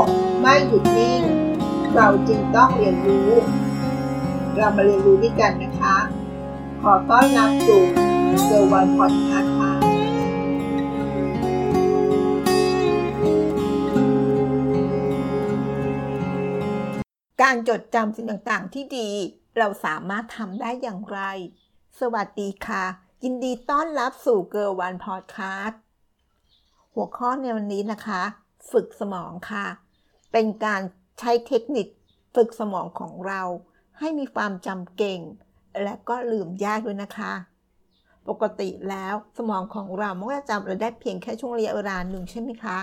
กไม่หยุดนิ่ง เราจึงต้องเรียนรู้ เรามาเรียนรู้ด้วยกันนะคะ ขอต้อนรับสู่เซอร์วันพอดคาส์ค่ะการจดจำสิ่งต่างๆ ที่ดีเราสามารถทำได้อย่างไร สวัสดีค่ะ ยินดีต้อนรับสู่เกิร์วันพอดคาส์หัวข้อในวันนี้นะคะ ฝึกสมองค่ะ เป็นการใช้เทคนิคฝึกสมองของเรา ให้มีความจำเก่ง และก็ลืมยากด้วยนะคะ ปกติแล้วสมองของเรามันก็จะจำเราได้เพียงแค่ช่วงระยะเวลาหนึ่งใช่ไหมคะ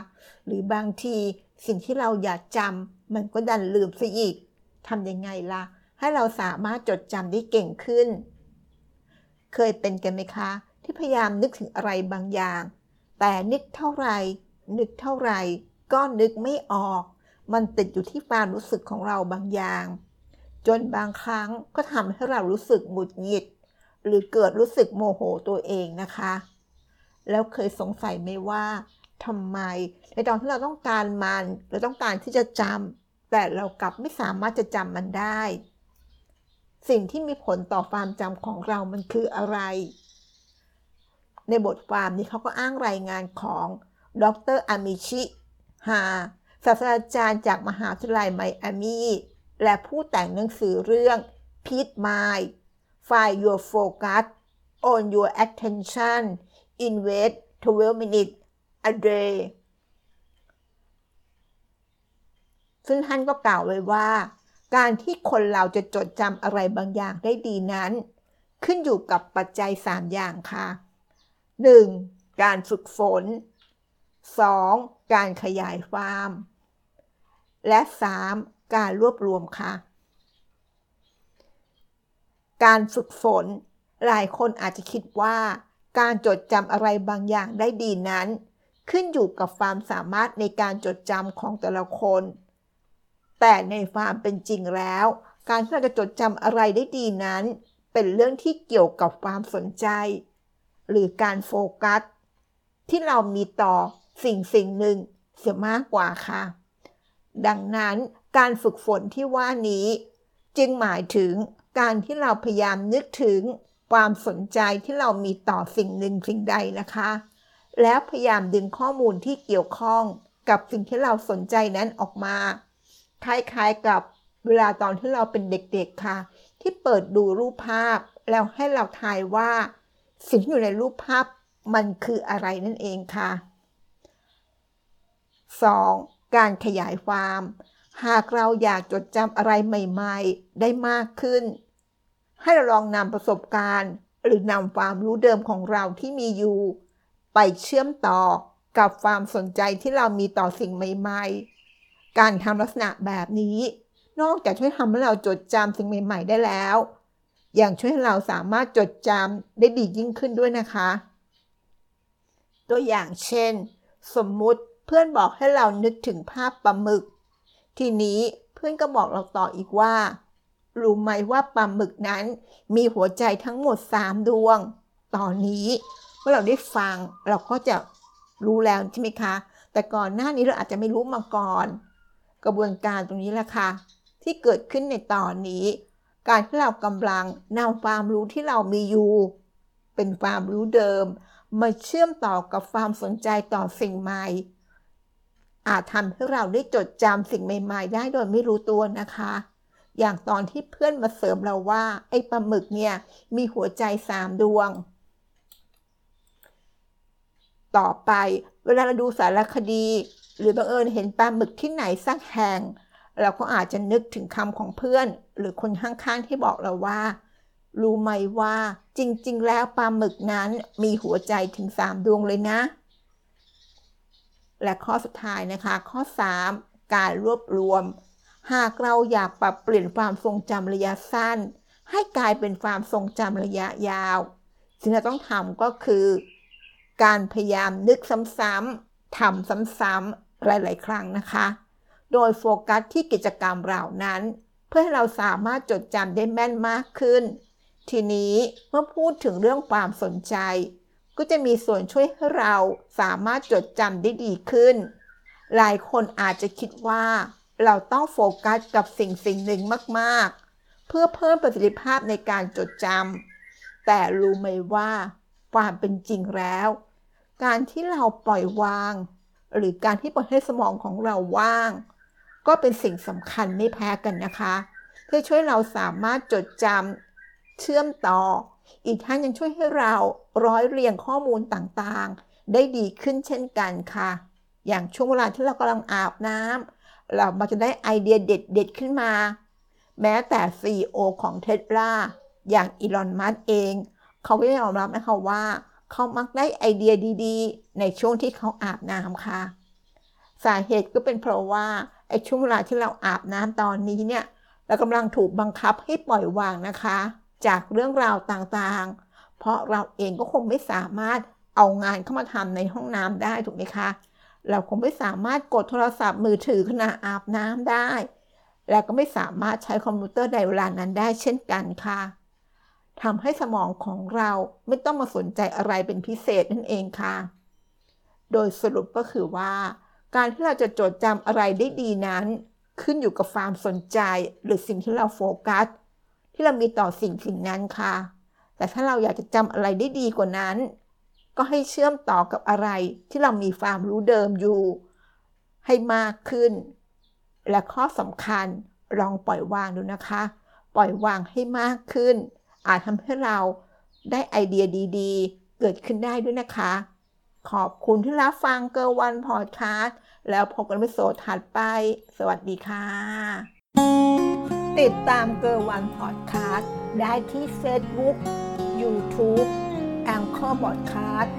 หรือบางทีสิ่งที่เราอยากจำมันก็ดันลืมซะอีกทำยังไงล่ะ ให้เราสามารถจดจำได้เก่งขึ้น เคยเป็นกันไหมคะ ที่พยายามนึกถึงอะไรบางอย่าง แต่นึกเท่าไหร่นึกเท่าไหร่ ก็นึกไม่ออก มันติดอยู่ที่ความรู้สึกของเราบางอย่าง จนบางครั้งก็ทำให้เรารู้สึกหงุดหงิด หรือเกิดรู้สึกโมโหตัวเองนะคะ แล้วเคยสงสัยไหมว่าทำไมในตอนที่เราต้องการมันเราต้องการที่จะจำแต่เรากลับไม่สามารถจะจำมันได้ สิ่งที่มีผลต่อความจำของเรามันคืออะไร ในบทความนี้เขาก็อ้างรายงานของดรอามิชิ ฮาศาสตราจารย์จากมหาวิทยาลัยไมอามีและผู้แต่งหนังสือเรื่อง Peace Mind Find Your Focus On Your Attention Invest 12 Minutes a Day ซึ่งท่านก็กล่าวไว้ว่า การที่คนเราจะจดจำอะไรบางอย่างได้ดีนั้น ขึ้นอยู่กับปัจจัย 3 อย่างค่ะ 1. การฝึกฝน 2. การขยายความและ 3. การรวบรวมค่ะ การฝึกฝน หลายคนอาจจะคิดว่า การจดจำอะไรบางอย่างได้ดีนั้น ขึ้นอยู่กับความสามารถในการจดจำของแต่ละคน แต่ในความเป็นจริงแล้ว การที่เราจะจดจำอะไรได้ดีนั้น เป็นเรื่องที่เกี่ยวกับความสนใจ หรือการโฟกัสที่เรามีต่อ สิ่งสิ่งหนึ่งเสียมากกว่าค่ะ ดังนั้นการฝึกฝนที่ว่านี้ จึงหมายถึงการที่เราพยายามนึกถึงความสนใจที่เรามีต่อสิ่งหนึ่งสิ่งใดนะคะ แล้วพยายามดึงข้อมูลที่เกี่ยวข้องกับสิ่งที่เราสนใจนั้นออกมา คล้ายๆกับเวลาตอนที่เราเป็นเด็กๆค่ะ ที่เปิดดูรูปภาพ แล้วให้เราทายว่า สิ่งที่อยู่ในรูปภาพมันคืออะไรนั่นเองค่ะ 2. การขยายความ หากเราอยากจดจำอะไรใหม่ๆ ได้มากขึ้น ให้เราลองนำประสบการณ์ หรือนำความรู้เดิมของเราที่มีอยู่ ไปเชื่อมต่อกับความสนใจที่เรามีต่อสิ่งใหม่ๆ การทำลักษณะแบบนี้ นอกจากช่วยทำให้เราจดจำสิ่งใหม่ ๆ ได้แล้ว ยังช่วยให้เราสามารถจดจำได้ดียิ่งขึ้นด้วยนะคะ ตัวอย่างเช่น สมมุติ พื่อนบอกให้เรานึกถึงภาพปลาหมึก ทีนี้เพื่อนก็บอกเราต่ออีกว่า รู้ไหมว่าปลาหมึกนั้น มีหัวใจทั้งหมด 3 ดวง ตอนนี้เมื่อเราได้ฟังเราก็จะรู้แล้วใช่ไหมคะ แต่ก่อนหน้านี้เราอาจจะไม่รู้มาก่อน กระบวนการตรงนี้แหละค่ะ ที่เกิดขึ้นในตอนนี้ การที่เรากำลังนำความรู้ที่เรามีอยู่ เป็นความรู้เดิม มาเชื่อมต่อกับความสนใจต่อสิ่งใหม่ อาจทำให้เราได้จดจำสิ่งใหม่ๆ ได้โดยไม่รู้ตัวนะคะ อย่างตอนที่เพื่อนมาเสริมเราว่า ไอ้ปลาหมึกเนี่ย มีหัวใจสามดวง ต่อไปเวลาเราดูสารคดี หรือบังเอิญเห็นปลาหมึกที่ไหนสักแห่ง เราก็อาจจะนึกถึงคำของเพื่อน หรือคนข้างๆที่บอกเราว่า รู้ไหมว่าจริงๆ แล้วปลาหมึกนั้นมีหัวใจถึงสามดวงเลยนะ และข้อสุดท้ายนะคะ ข้อ 3 การรวบรวม หากเราอยากปรับเปลี่ยนความทรงจำระยะสั้น ให้กลายเป็นความทรงจำระยะยาว สิ่งที่ต้องทำก็คือ การพยายามนึกซ้ำๆทำซ้ำๆหลาย ๆ ครั้งนะคะ โดยโฟกัสที่กิจกรรมเหล่านั้น เพื่อให้เราสามารถจดจำได้แม่นมากขึ้น ทีนี้เมื่อพูดถึงเรื่องความสนใจ ก็จะมีส่วนช่วยให้เราสามารถจดจำได้ดีขึ้น หลายคนอาจจะคิดว่า เราต้องโฟกัสกับสิ่งสิ่งหนึ่งมาก ๆ เพื่อเพิ่มประสิทธิภาพในการจดจำแต่รู้ไหมว่าความเป็นจริงแล้ว การที่เราปล่อยวาง หรือการที่ปล่อยให้สมองของเราว่าง ก็เป็นสิ่งสำคัญไม่แพ้กันนะคะเพื่อช่วยเราสามารถจดจำเชื่อมต่อ อีกทั้งยังช่วยให้เราร้อยเรียงข้อมูลต่างๆ ได้ดีขึ้นเช่นกันค่ะ อย่างช่วงเวลาที่เรากำลังอาบน้ำเรามาจะได้ไอเดียเด็ดๆขึ้นมา แม้แต่ CEO ของเทสลาอย่างอีลอน มัสเอง เขาก็ยอมรับนะคะว่าเขามักได้ไอเดียดีๆ ในช่วงที่เขาอาบน้ำค่ะ สาเหตุก็เป็นเพราะว่าไอช่วงเวลาที่เราอาบน้ำตอนนี้เนี่ย เรากำลังถูกบังคับให้ปล่อยวางนะคะ จากเรื่องราวต่างๆ เพราะเราเองก็คงไม่สามารถเอางานเข้ามาทำในห้องน้ำได้ถูกไหมคะ เราคงไม่สามารถกดโทรศัพท์มือถือขณะอาบน้ำได้ และก็ไม่สามารถใช้คอมพิวเตอร์ในเวลานั้นได้เช่นกันค่ะทำให้สมองของเราไม่ต้องมาสนใจอะไรเป็นพิเศษนั่นเองค่ะ โดยสรุปก็คือว่า การที่เราจะจดจำอะไรได้ดีนั้น ขึ้นอยู่กับความสนใจหรือสิ่งที่เราโฟกัส ที่เรามีต่อสิ่งสิ่งนั้นค่ะ แต่ถ้าเราอยากจะจำอะไรได้ดีกว่านั้น ก็ให้เชื่อมต่อกับอะไรที่เรามีความรู้เดิมอยู่ ให้มากขึ้น และข้อสำคัญลองปล่อยวางดูนะคะ ปล่อยวางให้มากขึ้น อาจทำให้เราได้ไอเดียดีๆ เกิดขึ้นได้ด้วยนะคะ ขอบคุณที่รับฟังเกอร์วันพอดคาสต์แล้วพบกันใน episode ถัดไป สวัสดีค่ะ ติดตามเกอร์วันพอดคาสต์ได้ที่เฟซบุ๊กยูทูบ Anchor พอดคาสต์